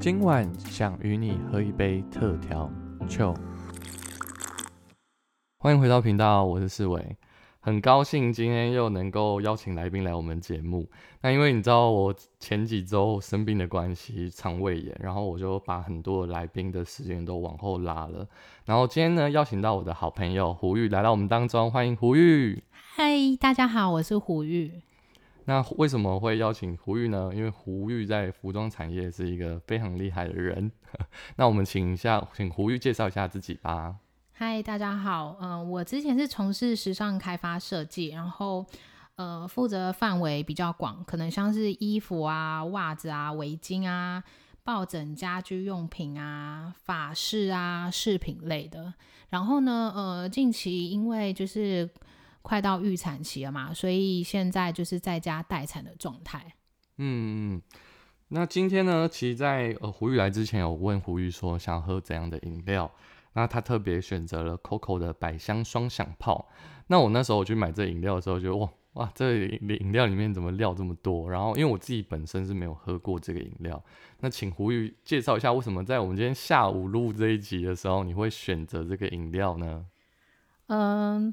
今晚想与你喝一杯特调酒。欢迎回到频道，我是世伟，很高兴今天又能够邀请来宾来我们节目。那因为你知道我前几周生病的关系，肠胃炎，然后我就把很多来宾的时间都往后拉了。然后今天呢，邀请到我的好朋友胡玉来到我们当中，欢迎胡玉。嗨，大家好，我是胡玉。那为什么会邀请胡玉呢？因为胡玉在服装产业是一个非常厉害的人。那我们请一下，请胡玉介绍一下自己吧。嗨，大家好，嗯，我之前是从事时尚开发设计，然后呃，负责范围比较广，可能像是衣服啊、袜子啊、围巾啊、抱枕、家居用品啊、法式啊、饰品类的。然后呢，呃，近期因为就是快到预产期了嘛，所以现在就是在家待产的状态。嗯嗯，那今天呢，其实，在呃胡玉来之前，有问胡玉说想喝怎样的饮料，那他特别选择了 COCO 的百香双响炮。那我那时候我去买这饮料的时候，觉得哇哇，这饮料里面怎么料这么多？然后因为我自己本身是没有喝过这个饮料，那请胡玉介绍一下，为什么在我们今天下午录这一集的时候，你会选择这个饮料呢？嗯。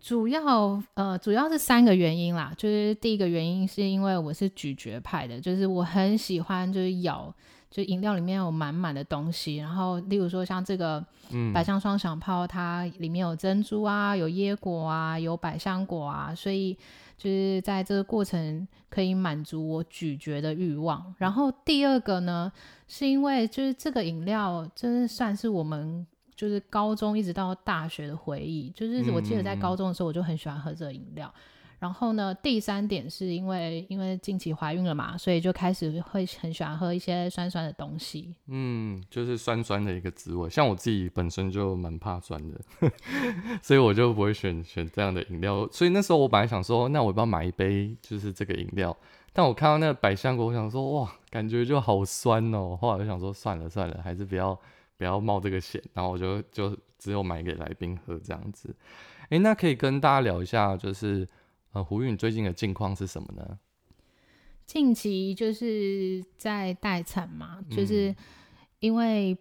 主要呃，主要是三个原因啦。就是第一个原因是因为我是咀嚼派的，就是我很喜欢就是咬，就饮料里面有满满的东西。然后例如说像这个百香双响炮，它里面有珍珠啊，有椰果啊，有百香果啊，所以就是在这个过程可以满足我咀嚼的欲望。然后第二个呢，是因为就是这个饮料，真的算是我们。就是高中一直到大学的回忆，就是我记得在高中的时候我就很喜欢喝这个饮料。然后呢，第三点是因为因为近期怀孕了嘛，所以就开始会很喜欢喝一些酸酸的东西。嗯，就是酸酸的一个滋味。像我自己本身就蛮怕酸的，所以我就不会选选这样的饮料。所以那时候我本来想说，那我要不要买一杯就是这个饮料？但我看到那个百香果，我想说哇，感觉就好酸哦。后来我想说算了算了，还是不要。不要冒这个险，然后我就就只有买给来宾喝这样子。哎，那可以跟大家聊一下，就是呃，胡韵最近的近况是什么呢？近期就是在待产嘛，就是因为。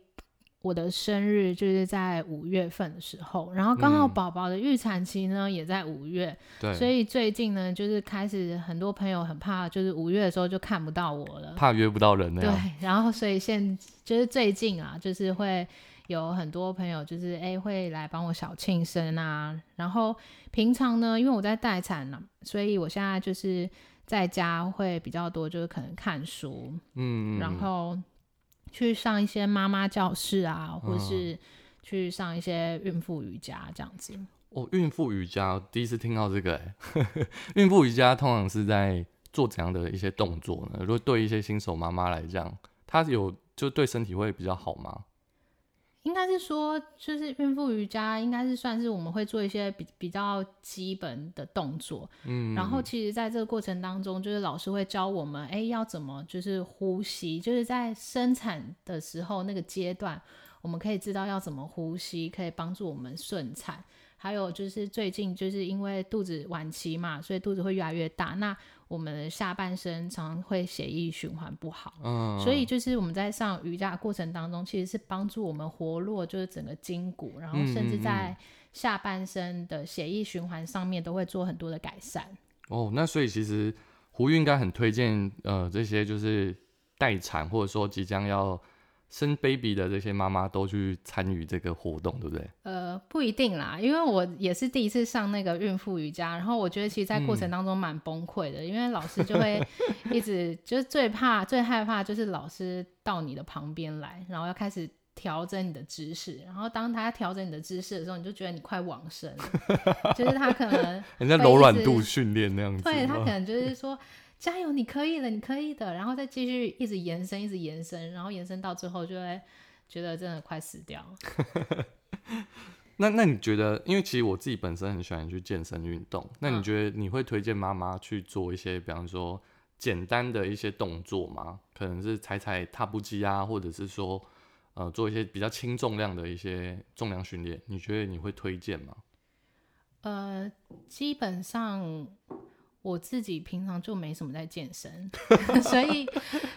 我的生日就是在五月份的时候，然后刚好宝宝的预产期呢也在五月，对，所以最近呢就是开始很多朋友很怕，就是五月的时候就看不到我了，怕约不到人呢。对，然后所以现就是最近啊，就是会有很多朋友就是哎会来帮我小庆生啊，然后平常呢因为我在待产呢，所以我现在就是在家会比较多，就是可能看书，嗯，然后。去上一些妈妈教室啊，或是去上一些孕妇瑜伽这样子。哦，孕妇瑜伽第一次听到这个。孕妇瑜伽通常是在做怎样的一些动作呢？如果对一些新手妈妈来讲，她有就对身体会比较好吗？应该是说，就是孕妇瑜伽应该是算是我们会做一些比比较基本的动作，嗯，然后其实在这个过程当中，就是老师会教我们，哎，要怎么就是呼吸，就是在生产的时候那个阶段，我们可以知道要怎么呼吸，可以帮助我们顺产。还有就是最近就是因为肚子晚期嘛，所以肚子会越来越大，那。我们的下半身常常会血液循环不好，嗯，所以就是我们在上瑜伽过程当中，其实是帮助我们活络，就是整个筋骨，然后甚至在下半身的血液循环上面都会做很多的改善。哦，那所以其实胡应该很推荐，呃，这些就是待产或者说即将要。生 baby 的这些妈妈都去参与这个活动，对不对？呃，不一定啦，因为我也是第一次上那个孕妇瑜伽，然后我觉得其实，在过程当中蛮崩溃的，因为老师就会一直 就是最怕、最害怕就是老师到你的旁边来，然后要开始调整你的姿势，然后当他调整你的姿势的时候，你就觉得你快往生，就是他可能 人家柔软度训练那样子，对他可能就是说。加油，你可以的，你可以的，然后再继续一直延伸，一直延伸，然后延伸到最后就会觉得真的快死掉。那那你觉得，因为其实我自己本身很喜欢去健身运动，那你觉得你会推荐妈妈去做一些，比方说简单的一些动作吗？可能是踩踩踏步机啊，或者是说呃做一些比较轻重量的一些重量训练，你觉得你会推荐吗？呃，基本上。我自己平常就没什么在健身，所以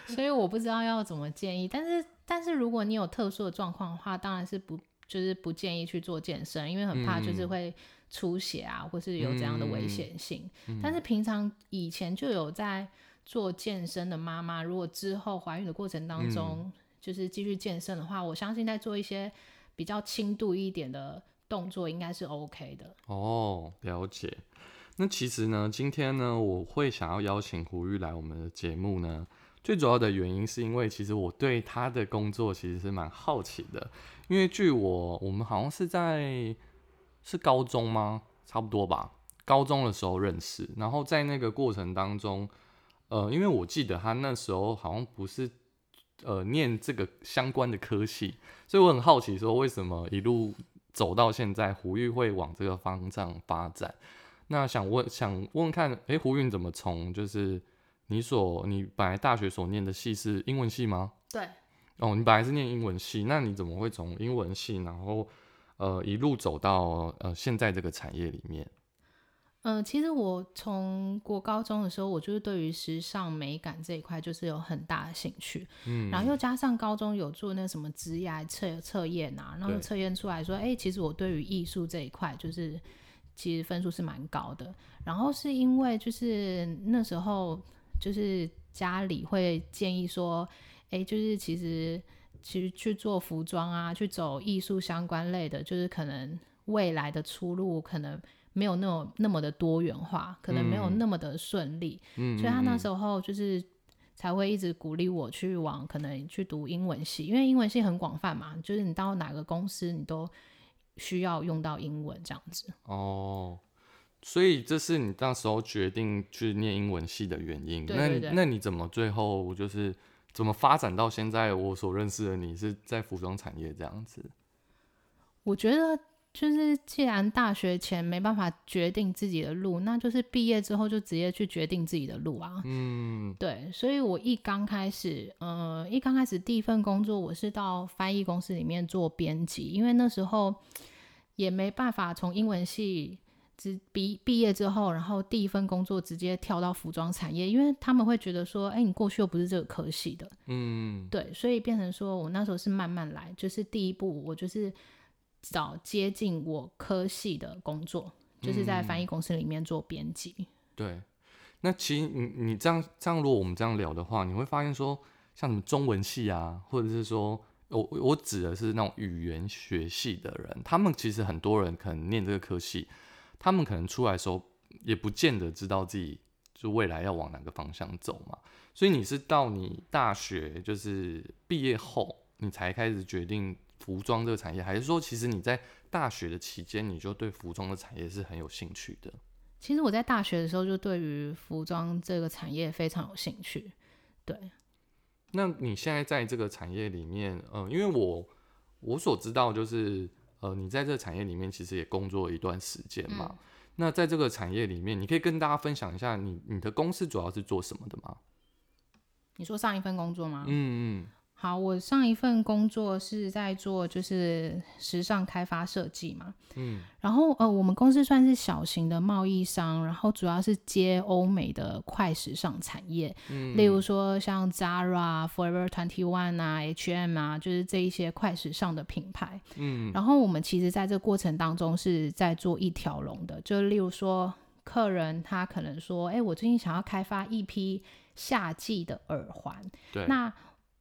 所以我不知道要怎么建议。但是但是如果你有特殊的状况的话，当然是不就是不建议去做健身，因为很怕就是会出血啊，或是有这样的危险性。但是平常以前就有在做健身的妈妈，如果之后怀孕的过程当中就是继续健身的话，我相信在做一些比较轻度一点的动作，应该是 OK 的。哦，了解。那其实呢，今天呢，我会想要邀请胡玉来我们的节目呢，最主要的原因是因为其实我对他的工作其实是蛮好奇的，因为据我我们好像是在是高中吗？差不多吧，高中的时候认识，然后在那个过程当中，呃，因为我记得他那时候好像不是呃念这个相关的科系，所以我很好奇说为什么一路走到现在，胡玉会往这个方向发展。那想问想问问看，哎，胡云怎么从就是你所你本来大学所念的系是英文系吗？对。哦，你本来是念英文系，那你怎么会从英文系，然后呃一路走到呃现在这个产业里面？嗯，其实我从国高中的时候，我就是对于时尚美感这一块就是有很大的兴趣。嗯。然后又加上高中有做那什么职业测测验啊，然后测验出来说，哎，其实我对于艺术这一块就是。其实分数是蛮高的，然后是因为就是那时候就是家里会建议说，哎，就是其实其实去做服装啊，去走艺术相关类的，就是可能未来的出路可能没有那么那么的多元化，可能没有那么的顺利，嗯，所以他那时候就是才会一直鼓励我去往可能去读英文系，因为英文系很广泛嘛，就是你到哪个公司你都。需要用到英文这样子哦，所以这是你那时候决定去念英文系的原因。那那你怎么最后就是怎么发展到现在？我所认识的你是在服装产业这样子。我觉得就是既然大学前没办法决定自己的路，那就是毕业之后就直接去决定自己的路啊。嗯，对，所以我一刚开始，呃，一刚开始第一份工作我是到翻译公司里面做编辑，因为那时候。也没办法从英文系直毕毕业之后，然后第一份工作直接跳到服装产业，因为他们会觉得说，哎，你过去又不是这个科系的，嗯，对，所以变成说我那时候是慢慢来，就是第一步我就是找接近我科系的工作，就是在翻译公司里面做编辑。对，那其实你你这样这样，如果我们这样聊的话，你会发现说，像什么中文系啊，或者是说。我我指的是那种语言学系的人，他们其实很多人可能念这个科系，他们可能出来的时候也不见得知道自己就未来要往哪个方向走嘛。所以你是到你大学就是毕业后，你才开始决定服装这个产业，还是说其实你在大学的期间你就对服装的产业是很有兴趣的？其实我在大学的时候就对于服装这个产业非常有兴趣，对。那你现在在这个产业里面，嗯，因为我我所知道就是，呃，你在这个产业里面其实也工作了一段时间嘛。那在这个产业里面，你可以跟大家分享一下，你你的公司主要是做什么的吗？你说上一份工作吗？嗯嗯。好，我上一份工作是在做就是时尚开发设计嘛，嗯，然后呃，我们公司算是小型的贸易商，然后主要是接欧美的快时尚产业，嗯，例如说像 Zara、Forever Twenty One 啊、H&M 啊，就是这一些快时尚的品牌，嗯，然后我们其实在这个过程当中是在做一条龙的，就例如说客人他可能说，哎，我最近想要开发一批夏季的耳环，对，那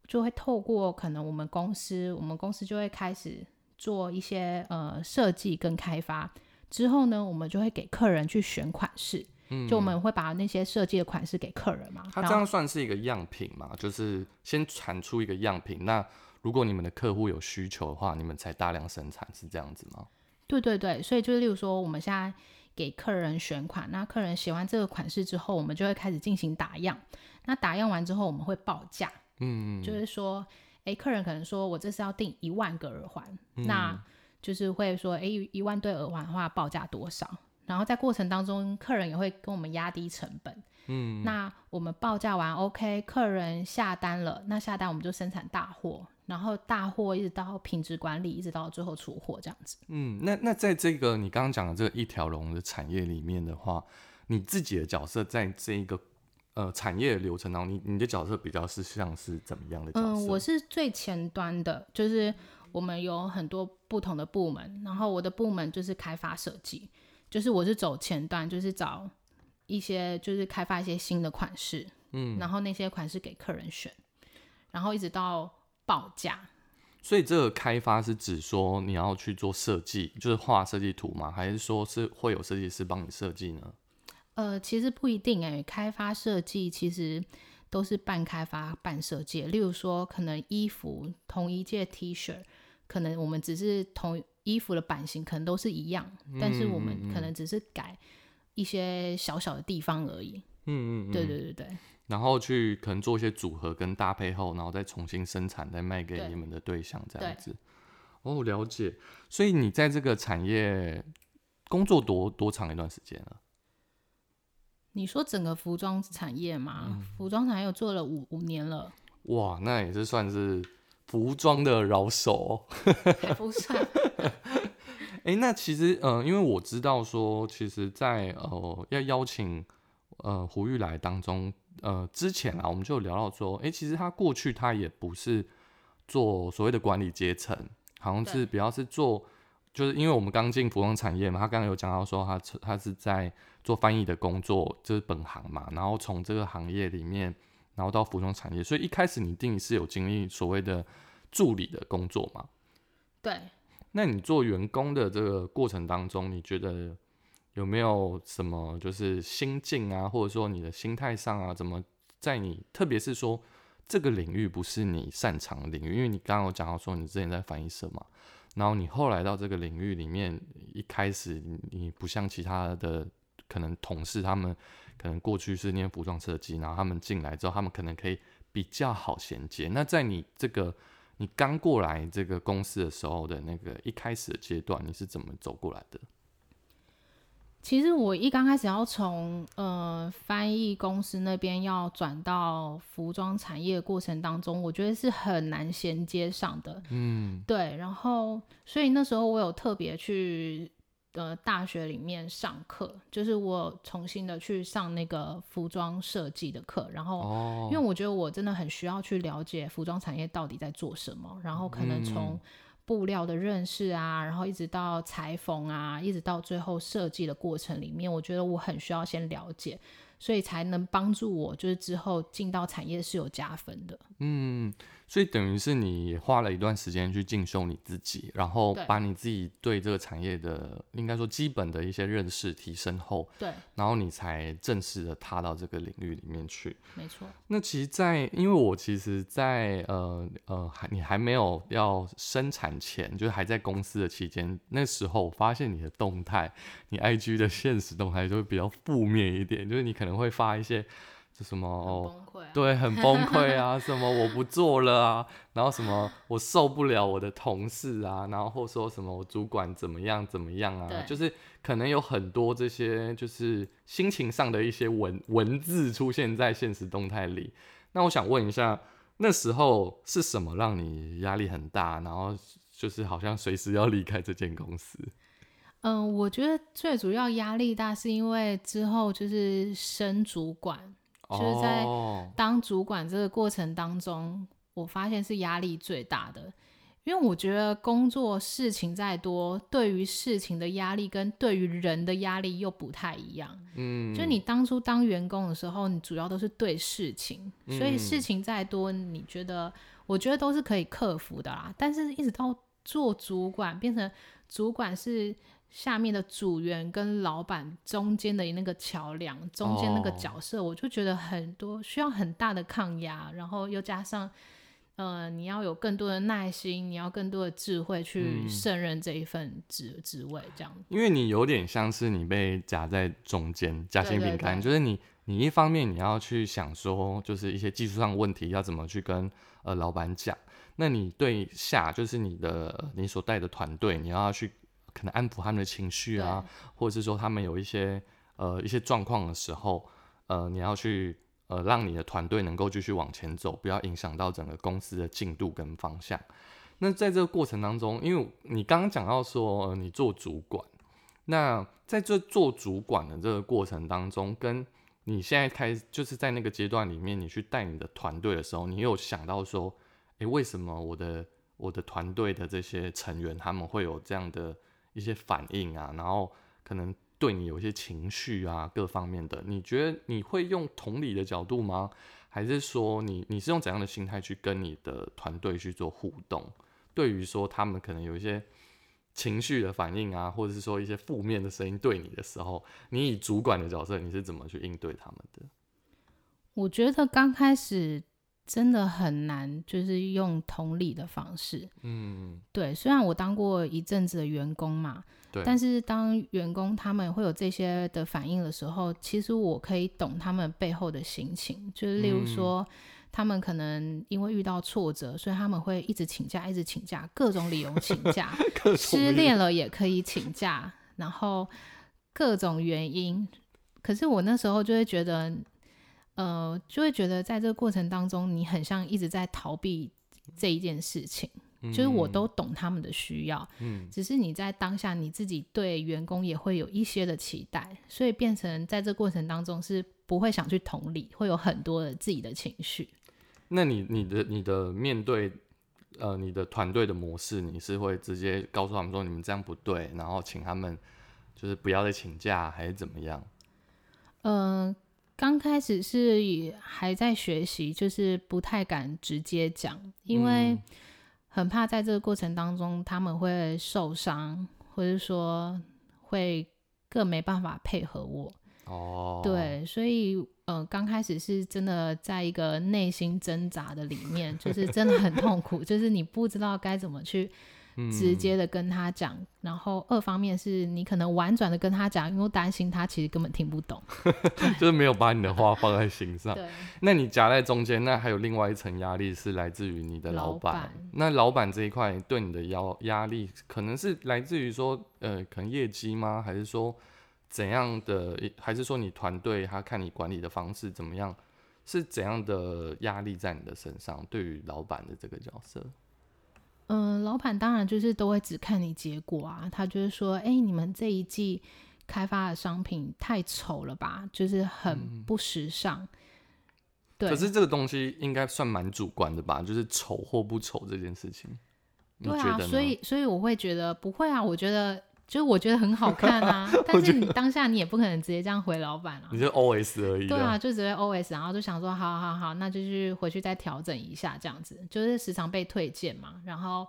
就会透过可能我们公司，我们公司就会开始做一些呃设计跟开发，之后呢，我们就会给客人去选款式，嗯，就我们会把那些设计的款式给客人嘛。它这样算是一个样品嘛？就是先产出一个样品，那如果你们的客户有需求的话，你们才大量生产，是这样子吗？对对对，所以就是例如说，我们现在给客人选款，那客人喜欢这个款式之后，我们就会开始进行打样，那打样完之后，我们会报价。嗯，就是说，哎，客人可能说我这是要订一万个耳环，那就是会说，哎，一万对耳环的话报价多少？然后在过程当中，客人也会跟我们压低成本。嗯，那我们报价完，OK，客人下单了，那下单我们就生产大货，然后大货一直到品质管理，一直到最后出货这样子。嗯，那那在这个你刚刚讲的这个一条龙的产业里面的话，你自己的角色在这一个呃产业流程当中，你你的角色比较是像是怎么样的角色？嗯，我是最前端的，就是我们有很多不同的部门，然后我的部门就是开发设计，就是我是走前端，就是找一些就是开发一些新的款式，嗯，然后那些款式给客人选，然后一直到报价。所以这个开发是指说你要去做设计，就是画设计图吗？还是说是会有设计师帮你设计呢？呃，其实不一定哎，开发设计其实都是半开发半设计。例如说，可能衣服同一件 T 恤，可能我们只是同衣服的版型可能都是一样，但是我们可能只是改一些小小的地方而已。嗯嗯，对对对对。然后去可能做一些组合跟搭配后，然后再重新生产，再卖给你们的对象这样子。哦，了解。所以你在这个产业工作多多长一段时间了？你说整个服装产业嘛，服装产业做了五五年了。哇，那也是算是服装的老手。不算。哎，那其实呃，因为我知道说，其实，在呃要邀请呃胡玉来当中。呃，之前啊，我们就聊到说，哎，其实他过去他也不是做所谓的管理阶层，好像是比较是做，就是因为我们刚进服装产业嘛，他刚刚有讲到说他他是在做翻译的工作，就是本行嘛，然后从这个行业里面，然后到服装产业，所以一开始你一定是有经历所谓的助理的工作嘛？对。那你做员工的这个过程当中，你觉得？有没有什么就是心境啊，或者说你的心态上啊，怎么在你特别是说这个领域不是你擅长的领域，因为你刚刚有讲到说你之前在翻译社嘛，然后你后来到这个领域里面，一开始你不像其他的可能同事，他们可能过去是念服装设计，然后他们进来之后，他们可能可以比较好衔接。那在你这个你刚过来这个公司的时候的那个一开始的阶段，你是怎么走过来的？其实我一刚开始要从呃翻译公司那边要转到服装产业过程当中，我觉得是很难衔接上的。嗯，对。然后，所以那时候我有特别去呃大学里面上课，就是我重新的去上那个服装设计的课。然后，因为我觉得我真的很需要去了解服装产业到底在做什么，然后可能从。布料的认识啊，然后一直到裁缝啊，一直到最后设计的过程里面，我觉得我很需要先了解，所以才能帮助我，就是之后进到产业是有加分的。嗯。所以等于是你花了一段时间去进修你自己，然后把你自己对这个产业的应该说基本的一些认识提升后，对，然后你才正式的踏到这个领域里面去。没错。那其实，在因为我其实，在呃呃还你还没有要生产前，就是还在公司的期间，那时候我发现你的动态，你 IG 的现实动态就会比较负面一点，就是你可能会发一些。什么哦？对，很崩溃啊！什么我不做了啊？然后什么我受不了我的同事啊？然后或说什么我主管怎么样怎么样啊？就是可能有很多这些就是心情上的一些文文字出现在现实动态里。那我想问一下，那时候是什么让你压力很大？然后就是好像随时要离开这间公司？嗯，我觉得最主要压力大是因为之后就是升主管。就是在当主管这个过程当中，我发现是压力最大的，因为我觉得工作事情再多，对于事情的压力跟对于人的压力又不太一样。嗯，就你当初当员工的时候，你主要都是对事情，所以事情再多，你觉得我觉得都是可以克服的啦。但是一直到做主管，变成主管是。下面的组员跟老板中间的那个桥梁，中间那个角色，我就觉得很多需要很大的抗压，然后又加上，呃，你要有更多的耐心，你要更多的智慧去胜任这一份职职位，这样。因为你有点像是你被夹在中间，夹心饼干，就是你，你一方面你要去想说，就是一些技术上问题要怎么去跟呃老板讲，那你对下就是你的你所带的团队，你要去。可能安抚他们的情绪啊，或者是说他们有一些呃一些状况的时候，呃，你要去呃让你的团队能够继续往前走，不要影响到整个公司的进度跟方向。那在这个过程当中，因为你刚刚讲到说你做主管，那在这做主管的这个过程当中，跟你现在开就是在那个阶段里面，你去带你的团队的时候，你有想到说，诶，为什么我的我的团队的这些成员他们会有这样的一些反应啊？然后可能对你有一些情绪啊，各方面的，你觉得你会用同理的角度吗？还是说你你是用怎样的心态去跟你的团队去做互动？对于说他们可能有一些。情绪的反应啊，或者是说一些负面的声音对你的时候，你以主管的角色，你是怎么去应对他们的？我觉得刚开始真的很难，就是用同理的方式。嗯，对。虽然我当过一阵子的员工嘛，对。但是当员工他们会有这些的反应的时候，其实我可以懂他们背后的心情，就是例如说。他们可能因为遇到挫折，所以他们会一直请假，一直请假，各种理由请假。失恋了也可以请假，然后各种原因。可是我那时候就会觉得，呃，就会觉得在这个过程当中，你很像一直在逃避这一件事情。就是我都懂他们的需要，嗯，只是你在当下你自己对员工也会有一些的期待，所以变成在这过程当中是不会想去同理，会有很多的自己的情绪。那你你的你的面对呃你的团队的模式，你是会直接告诉他们说你们这样不对，然后请他们就是不要再请假，还是怎么样？嗯，刚开始是还在学习，就是不太敢直接讲，因为很怕在这个过程当中他们会受伤，或者说会更没办法配合我。哦，对，所以。呃，刚开始是真的在一个内心挣扎的里面，就是真的很痛苦，就是你不知道该怎么去直接的跟他讲，然后二方面是你可能婉转的跟他讲，因为担心他其实根本听不懂，就是没有把你的话放在心上。对，那你夹在中间，那还有另外一层压力是来自于你的老板。那老板这一块对你的压压力，可能是来自于说，呃，可能业绩吗？还是说？怎样的，还是说你团队他看你管理的方式怎么样，是怎样的压力在你的身上？对于老板的这个角色，嗯，老板当然就是都会只看你结果啊，他就是说，哎，你们这一季开发的商品太丑了吧，就是很不时尚。对，可是这个东西应该算蛮主观的吧，就是丑或不丑这件事情，对啊，所以所以我会觉得不会啊，我觉得。就是我觉得很好看啊，但是你当下你也不可能直接这样回老板啊，你就 O S 而已。对啊，就只会 O S，然后就想说，好好好，那就是回去再调整一下这样子，就是时常被推荐嘛。然后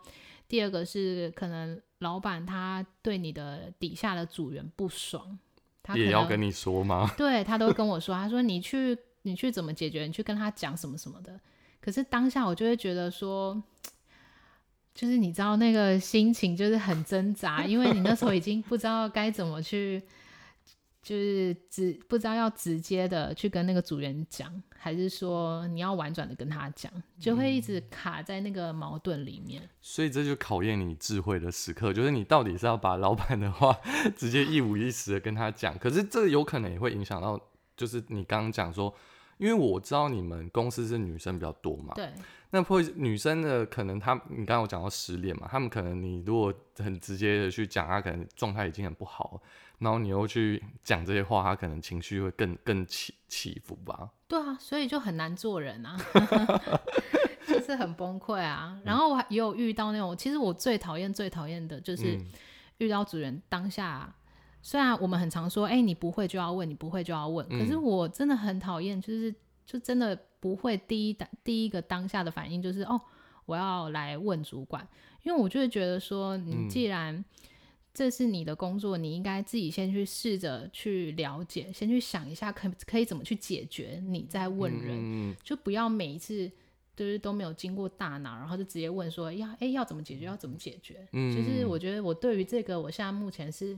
第二个是可能老板他对你的底下的组员不爽，他也要跟你说吗？对他都会跟我说，他说你去你去怎么解决，你去跟他讲什么什么的。可是当下我就会觉得说。就是你知道那个心情就是很挣扎，因为你那时候已经不知道该怎么去，就是直不知道要直接的去跟那个主人讲，还是说你要婉转的跟他讲，就会一直卡在那个矛盾里面。所以这就考验你智慧的时刻，就是你到底是要把老板的话直接一五一十的跟他讲，可是这有可能也会影响到，就是你刚刚讲说，因为我知道你们公司是女生比较多嘛，对。那会女生的可能她，你刚刚有讲到失恋嘛？她们可能你如果很直接的去讲，她可能状态已经很不好，然后你又去讲这些话，她可能情绪会更更起起伏吧？对啊，所以就很难做人啊，就是很崩溃啊。然后我也有遇到那种，其实我最讨厌最讨厌的就是遇到主人当下，虽然我们很常说，哎，你不会就要问，你不会就要问，可是我真的很讨厌，就是就真的。不会，第一当第一个当下的反应就是哦，我要来问主管，因为我就会觉得说，你既然这是你的工作，你应该自己先去试着去了解，先去想一下可可以怎么去解决，你再问人，就不要每一次就是都没有经过大脑，然后就直接问说要哎要怎么解决，要怎么解决，就是我觉得我对于这个，我现在目前是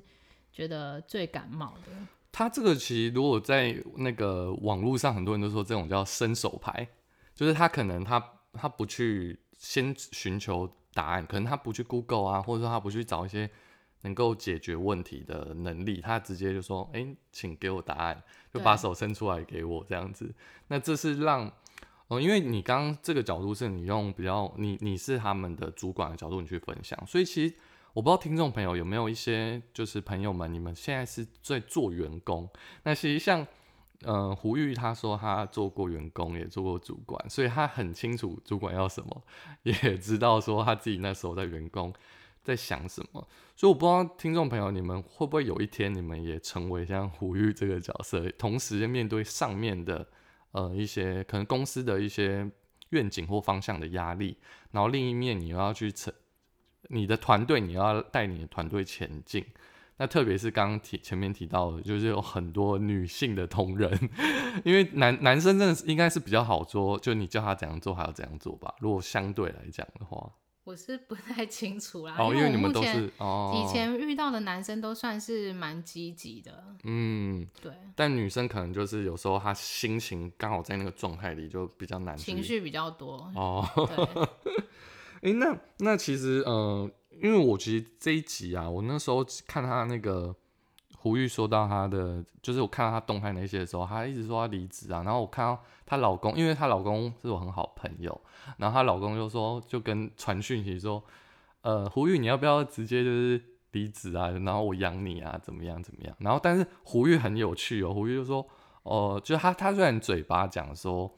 觉得最感冒的。他这个其实，如果在那个网络上，很多人都说这种叫伸手牌，就是他可能他他不去先寻求答案，可能他不去 Google 啊，或者说他不去找一些能够解决问题的能力，他直接就说：“哎，请给我答案，就把手伸出来给我这样子。”那这是让，哦，因为你刚刚这个角度是你用比较你你是他们的主管的角度你去分享，所以其实我不知道听众朋友有没有一些就是朋友们，你们现在是在做员工，那其实像。嗯，胡玉他说他做过员工，也做过主管，所以他很清楚主管要什么，也知道说他自己那时候在员工在想什么。所以我不知道听众朋友你们会不会有一天你们也成为像胡玉这个角色，同时面对上面的呃一些可能公司的一些愿景或方向的压力，然后另一面你又要去承你的团队，你要带你的团队前进。那特别是刚刚提前面提到的，就是有很多女性的同仁，因为男男生真的是应该是比较好做，就你叫他怎样做，还要怎样做吧。如果相对来讲的话，我是不太清楚啦。哦，因为你们都是哦，以前遇到的男生都算是蛮积极的。嗯，对。但女生可能就是有时候她心情刚好在那个状态里，就比较难，情绪比较多。哦。哎，那那其实呃。因为我其实这一集啊，我那时候看他那个胡玉说到他的，就是我看到他动态那些的时候，他一直说他离职啊。然后我看到她老公，因为她老公是我很好朋友，然后她老公就说，就跟传讯息说，呃，胡玉你要不要直接就是离职啊？然后我养你啊，怎么样怎么样？然后但是胡玉很有趣哦，胡玉就说，哦，就他他虽然嘴巴讲说，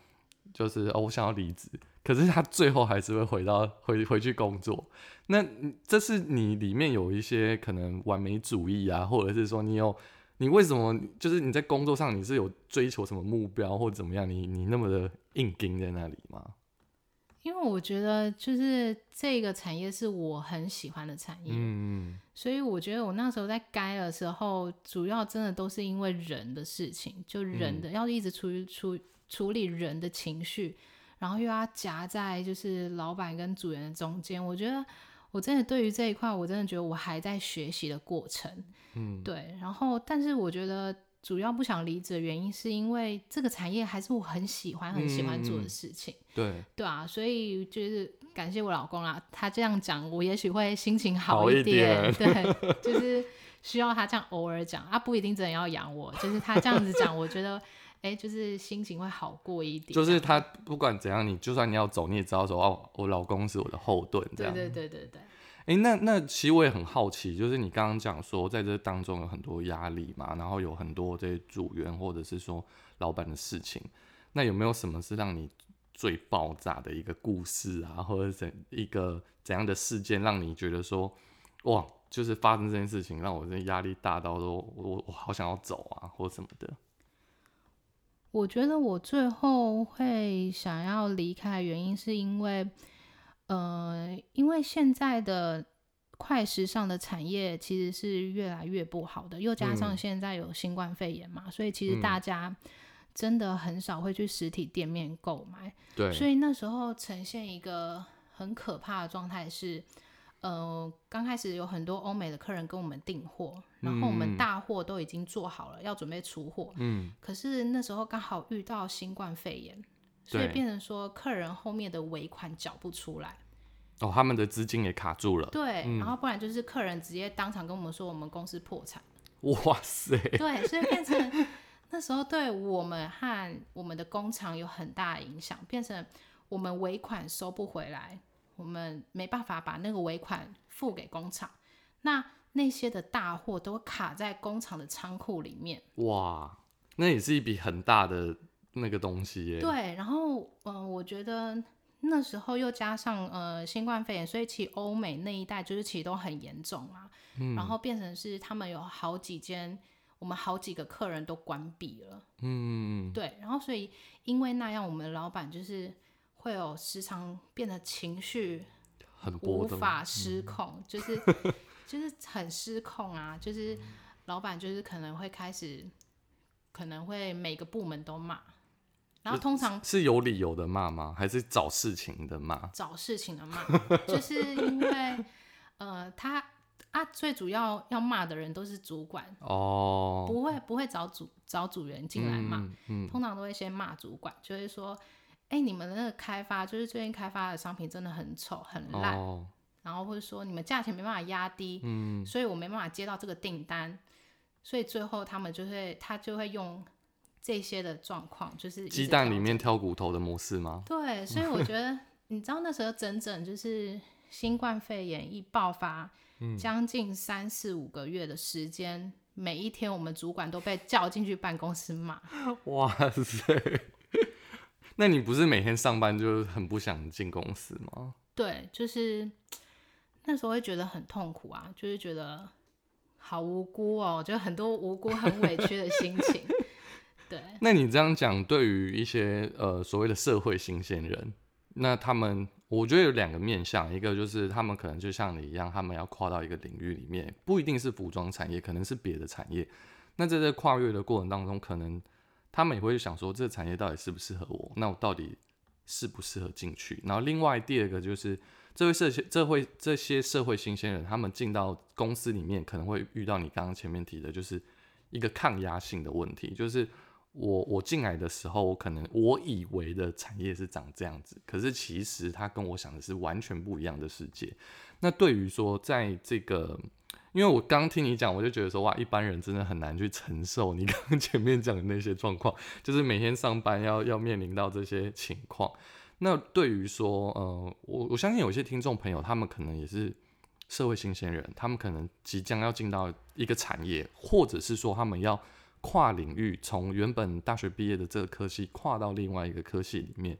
就是哦我想要离职。可是他最后还是会回到回回去工作，那这是你里面有一些可能完美主义啊，或者是说你有你为什么就是你在工作上你是有追求什么目标或者怎么样？你你那么的硬盯在那里吗？因为我觉得就是这个产业是我很喜欢的产业，嗯，所以我觉得我那时候在该的时候，主要真的都是因为人的事情，就人的要一直处于处处理人的情绪。然后又要夹在就是老板跟组员的中间，我觉得我真的对于这一块，我真的觉得我还在学习的过程。嗯，对。然后，但是我觉得主要不想离职的原因，是因为这个产业还是我很喜欢、很喜欢做的事情。对，对啊，所以就是感谢我老公啦，他这样讲，我也许会心情好一点。对，就是需要他这样偶尔讲啊，不一定真的要养我，就是他这样子讲，我觉得。哎，就是心情会好过一点。就是他不管怎样，你就算你要走，你也知道说哦，我老公是我的后盾，这样。对对对对对。哎，那那其实我也很好奇，就是你刚刚讲说，在这当中有很多压力嘛，然后有很多这些组员或者是说老板的事情，那有没有什么是让你最爆炸的一个故事啊，或者怎一个怎样的事件，让你觉得说哇，就是发生这件事情，让我这压力大到都我我好想要走啊，或什么的。我觉得我最后会想要离开的原因，是因为，呃，因为现在的快时尚的产业其实是越来越不好的，又加上现在有新冠肺炎嘛，所以其实大家真的很少会去实体店面购买。对，所以那时候呈现一个很可怕的状态是。呃，刚开始有很多欧美的客人跟我们订货，然后我们大货都已经做好了，要准备出货。嗯，可是那时候刚好遇到新冠肺炎，所以变成说客人后面的尾款缴不出来。哦，他们的资金也卡住了。对，然后不然就是客人直接当场跟我们说我们公司破产。哇塞！对，所以变成那时候对我们和我们的工厂有很大的影响，变成我们尾款收不回来。我们没办法把那个尾款付给工厂，那那些的大货都卡在工厂的仓库里面。哇，那也是一笔很大的那个东西耶。对，然后嗯，我觉得那时候又加上呃新冠肺炎，所以其实欧美那一带就是其实都很严重啊。嗯。然后变成是他们有好几间，我们好几个客人都关闭了。嗯。对，然后所以因为那样，我们老板就是。会有时常变得情绪很无法失控，就是就是很失控啊！就是老板就是可能会开始，可能会每个部门都骂，然后通常是有理由的骂吗？还是找事情的骂？找事情的骂，就是因为呃，他啊，最主要要骂的人都是主管哦，不会不会找主找组员进来骂，通常都会先骂主管，就是说。哎，你们的那个开发，就是最近开发的商品真的很丑很烂，然后或者说你们价钱没办法压低，嗯，所以我没办法接到这个订单，所以最后他们就会他就会用这些的状况，就是鸡蛋里面挑骨头的模式吗？对，所以我觉得你知道那时候整整就是新冠肺炎一爆发，将近三四五个月的时间，每一天我们主管都被叫进去办公室骂。哇塞！那你不是每天上班就很不想进公司吗？对，就是那时候会觉得很痛苦啊，就是觉得好无辜哦，就很多无辜、很委屈的心情。对，那你这样讲，对于一些呃所谓的社会新鲜人，那他们我觉得有两个面向，一个就是他们可能就像你一样，他们要跨到一个领域里面，不一定是服装产业，可能是别的产业。那在这跨越的过程当中，可能他们也会想说，这个产业到底适不适合我？那我到底适不适合进去？然后另外第二个就是，这位社这会这些社会新鲜人，他们进到公司里面，可能会遇到你刚刚前面提的，就是一个抗压性的问题，就是。我我进来的时候，我可能我以为的产业是长这样子，可是其实它跟我想的是完全不一样的世界。那对于说，在这个，因为我刚听你讲，我就觉得说，哇，一般人真的很难去承受你 刚刚前面讲的那些状况，就是每天上班要要面临到这些情况。那对于说，呃，我我相信有些听众朋友，他们可能也是社会新鲜人，他们可能即将要进到一个产业，或者是说他们要。跨领域，从原本大学毕业的这个科系跨到另外一个科系里面，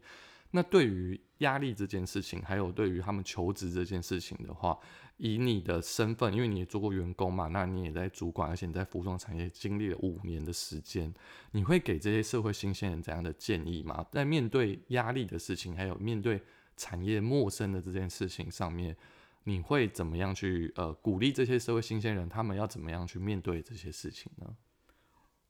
那对于压力这件事情，还有对于他们求职这件事情的话，以你的身份，因为你也做过员工嘛，那你也在主管，而且你在服装产业经历了五年的时间，你会给这些社会新鲜人怎样的建议吗？在面对压力的事情，还有面对产业陌生的这件事情上面，你会怎么样去呃鼓励这些社会新鲜人，他们要怎么样去面对这些事情呢？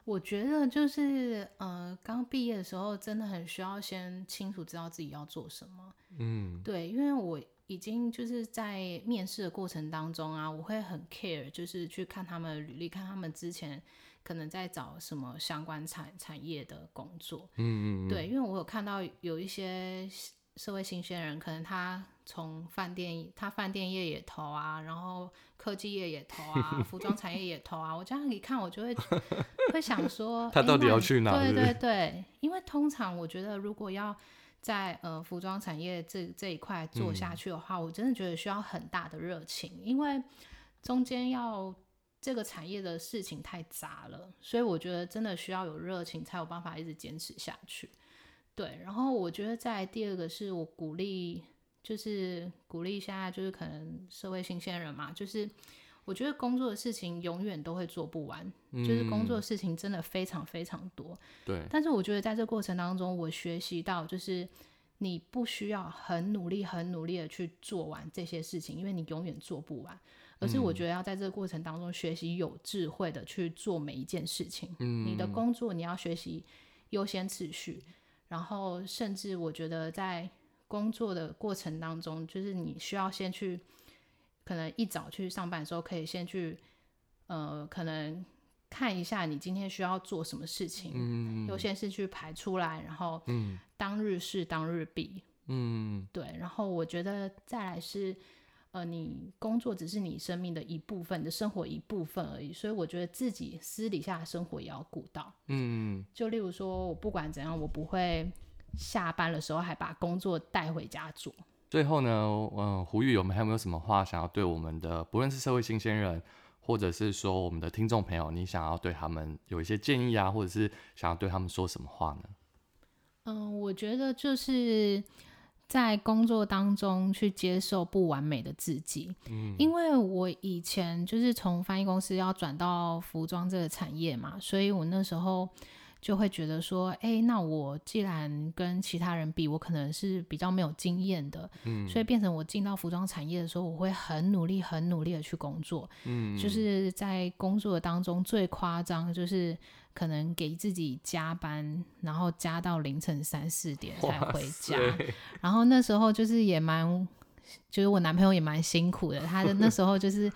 我觉得就是，呃，刚毕业的时候真的很需要先清楚知道自己要做什么。嗯，对，因为我已经就是在面试的过程当中啊，我会很 care，就是去看他们履历，看他们之前可能在找什么相关产产业的工作。嗯嗯，对，因为我有看到有一些。社会新鲜人，可能他从饭店，他饭店业也投啊，然后科技业也投啊，服装产业也投啊。我这样一看，我就会 会想说，他到底要去哪？对对对，因为通常我觉得，如果要在呃服装产业这这一块做下去的话，我真的觉得需要很大的热情，因为中间要这个产业的事情太杂了，所以我觉得真的需要有热情，才有办法一直坚持下去。对，然后我觉得在第二个是我鼓励，就是鼓励一下就是可能社会新鲜人嘛，就是我觉得工作的事情永远都会做不完，就是工作的事情真的非常非常多。对，但是我觉得在这过程当中，我学习到就是你不需要很努力、很努力的去做完这些事情，因为你永远做不完，而是我觉得要在这个过程当中学习有智慧的去做每一件事情。嗯，你的工作你要学习优先次序。然后，甚至我觉得在工作的过程当中，就是你需要先去，可能一早去上班的时候，可以先去，呃，可能看一下你今天需要做什么事情，优先是去排出来，然后，当日事当日毕，嗯，对。然后我觉得再来是。呃，你工作只是你生命的一部分，你的生活一部分而已，所以我觉得自己私底下的生活也要顾到。嗯，就例如说，我不管怎样，我不会下班的时候还把工作带回家做。最后呢，嗯，胡玉，我们还有没有什么话想要对我们的，不论是社会新鲜人，或者是说我们的听众朋友，你想要对他们有一些建议啊，或者是想要对他们说什么话呢？嗯，我觉得就是。在工作当中去接受不完美的自己，嗯，因为我以前就是从翻译公司要转到服装这个产业嘛，所以我那时候就会觉得说，哎，那我既然跟其他人比，我可能是比较没有经验的，嗯，所以变成我进到服装产业的时候，我会很努力、很努力的去工作，嗯，就是在工作当中最夸张就是。可能给自己加班，然后加到凌晨三四点才回家。然后那时候就是也蛮，就是我男朋友也蛮辛苦的。他的那时候就是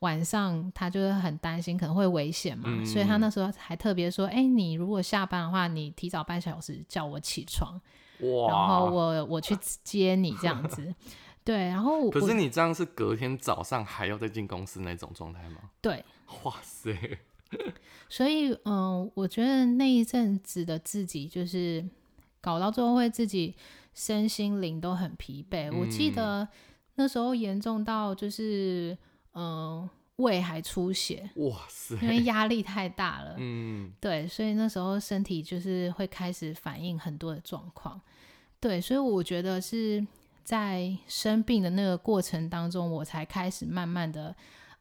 晚上，他就是很担心可能会危险嘛，所以他那时候还特别说：“哎，你如果下班的话，你提早半小时叫我起床，然后我我去接你这样子。”对，然后可是你这样是隔天早上还要再进公司那种状态吗？对，哇塞。所以，嗯，我觉得那一阵子的自己，就是搞到最后会自己身心灵都很疲惫。我记得那时候严重到就是嗯。胃还出血，哇塞！因为压力太大了，嗯，对，所以那时候身体就是会开始反映很多的状况，对，所以我觉得是在生病的那个过程当中，我才开始慢慢的，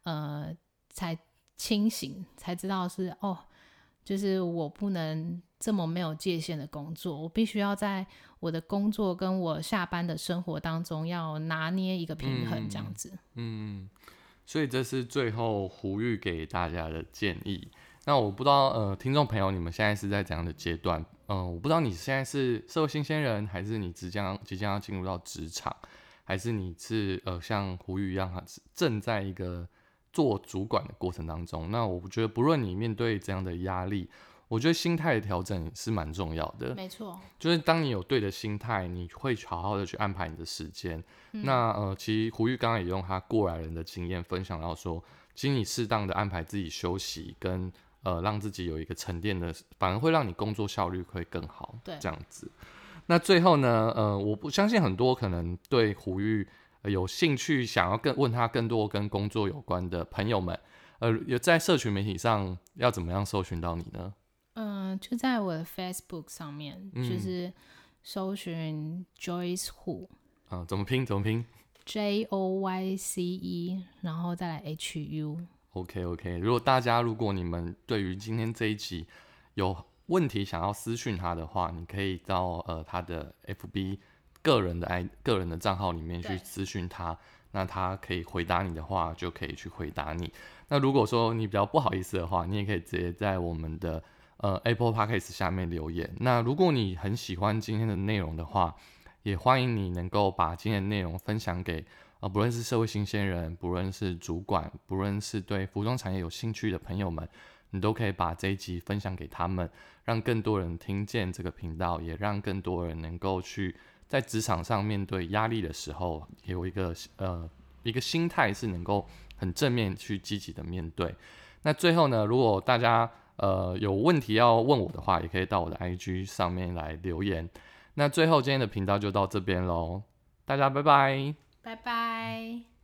呃，才清醒，才知道是哦，就是我不能这么没有界限的工作，我必须要在我的工作跟我下班的生活当中要拿捏一个平衡，这样子，嗯。所以这是最后胡玉给大家的建议。那我不知道，呃，听众朋友，你们现在是在怎样的阶段？嗯，我不知道你现在是社会新鲜人，还是你即将即将要进入到职场，还是你是呃像胡玉一样，正在一个做主管的过程当中。那我觉得，不论你面对怎样的压力，我觉得心态的调整是蛮重要的，没错，就是当你有对的心态，你会好好的去安排你的时间。那呃，其实胡玉刚刚也用他过来人的经验分享到说，其实你适当的安排自己休息，跟呃让自己有一个沉淀的，反而会让你工作效率会更好。对，这样子。那最后呢，呃，我不相信很多可能对胡玉有兴趣，想要更问他更多跟工作有关的朋友们，呃，有在社群媒体上要怎么样搜寻到你呢？嗯，就在我的 Facebook 上面，就是搜寻 Joyce Hu，嗯，怎么拼？怎么拼？J O Y C E，然后再来 H U。OK OK，如果大家如果你们对于今天这一集有问题想要私讯他的话，你可以到呃他的 FB 个人的 I 个人的账号里面去私讯他，那他可以回答你的话，就可以去回答你。那如果说你比较不好意思的话，你也可以直接在我们的。呃，Apple Podcast 下面留言。那如果你很喜欢今天的内容的话，也欢迎你能够把今天的内容分享给呃，不论是社会新鲜人，不论是主管，不论是对服装产业有兴趣的朋友们，你都可以把这一集分享给他们，让更多人听见这个频道，也让更多人能够去在职场上面对压力的时候，有一个呃一个心态是能够很正面去积极的面对。那最后呢，如果大家呃，有问题要问我的话，也可以到我的 IG 上面来留言。那最后今天的频道就到这边喽，大家拜拜，拜拜。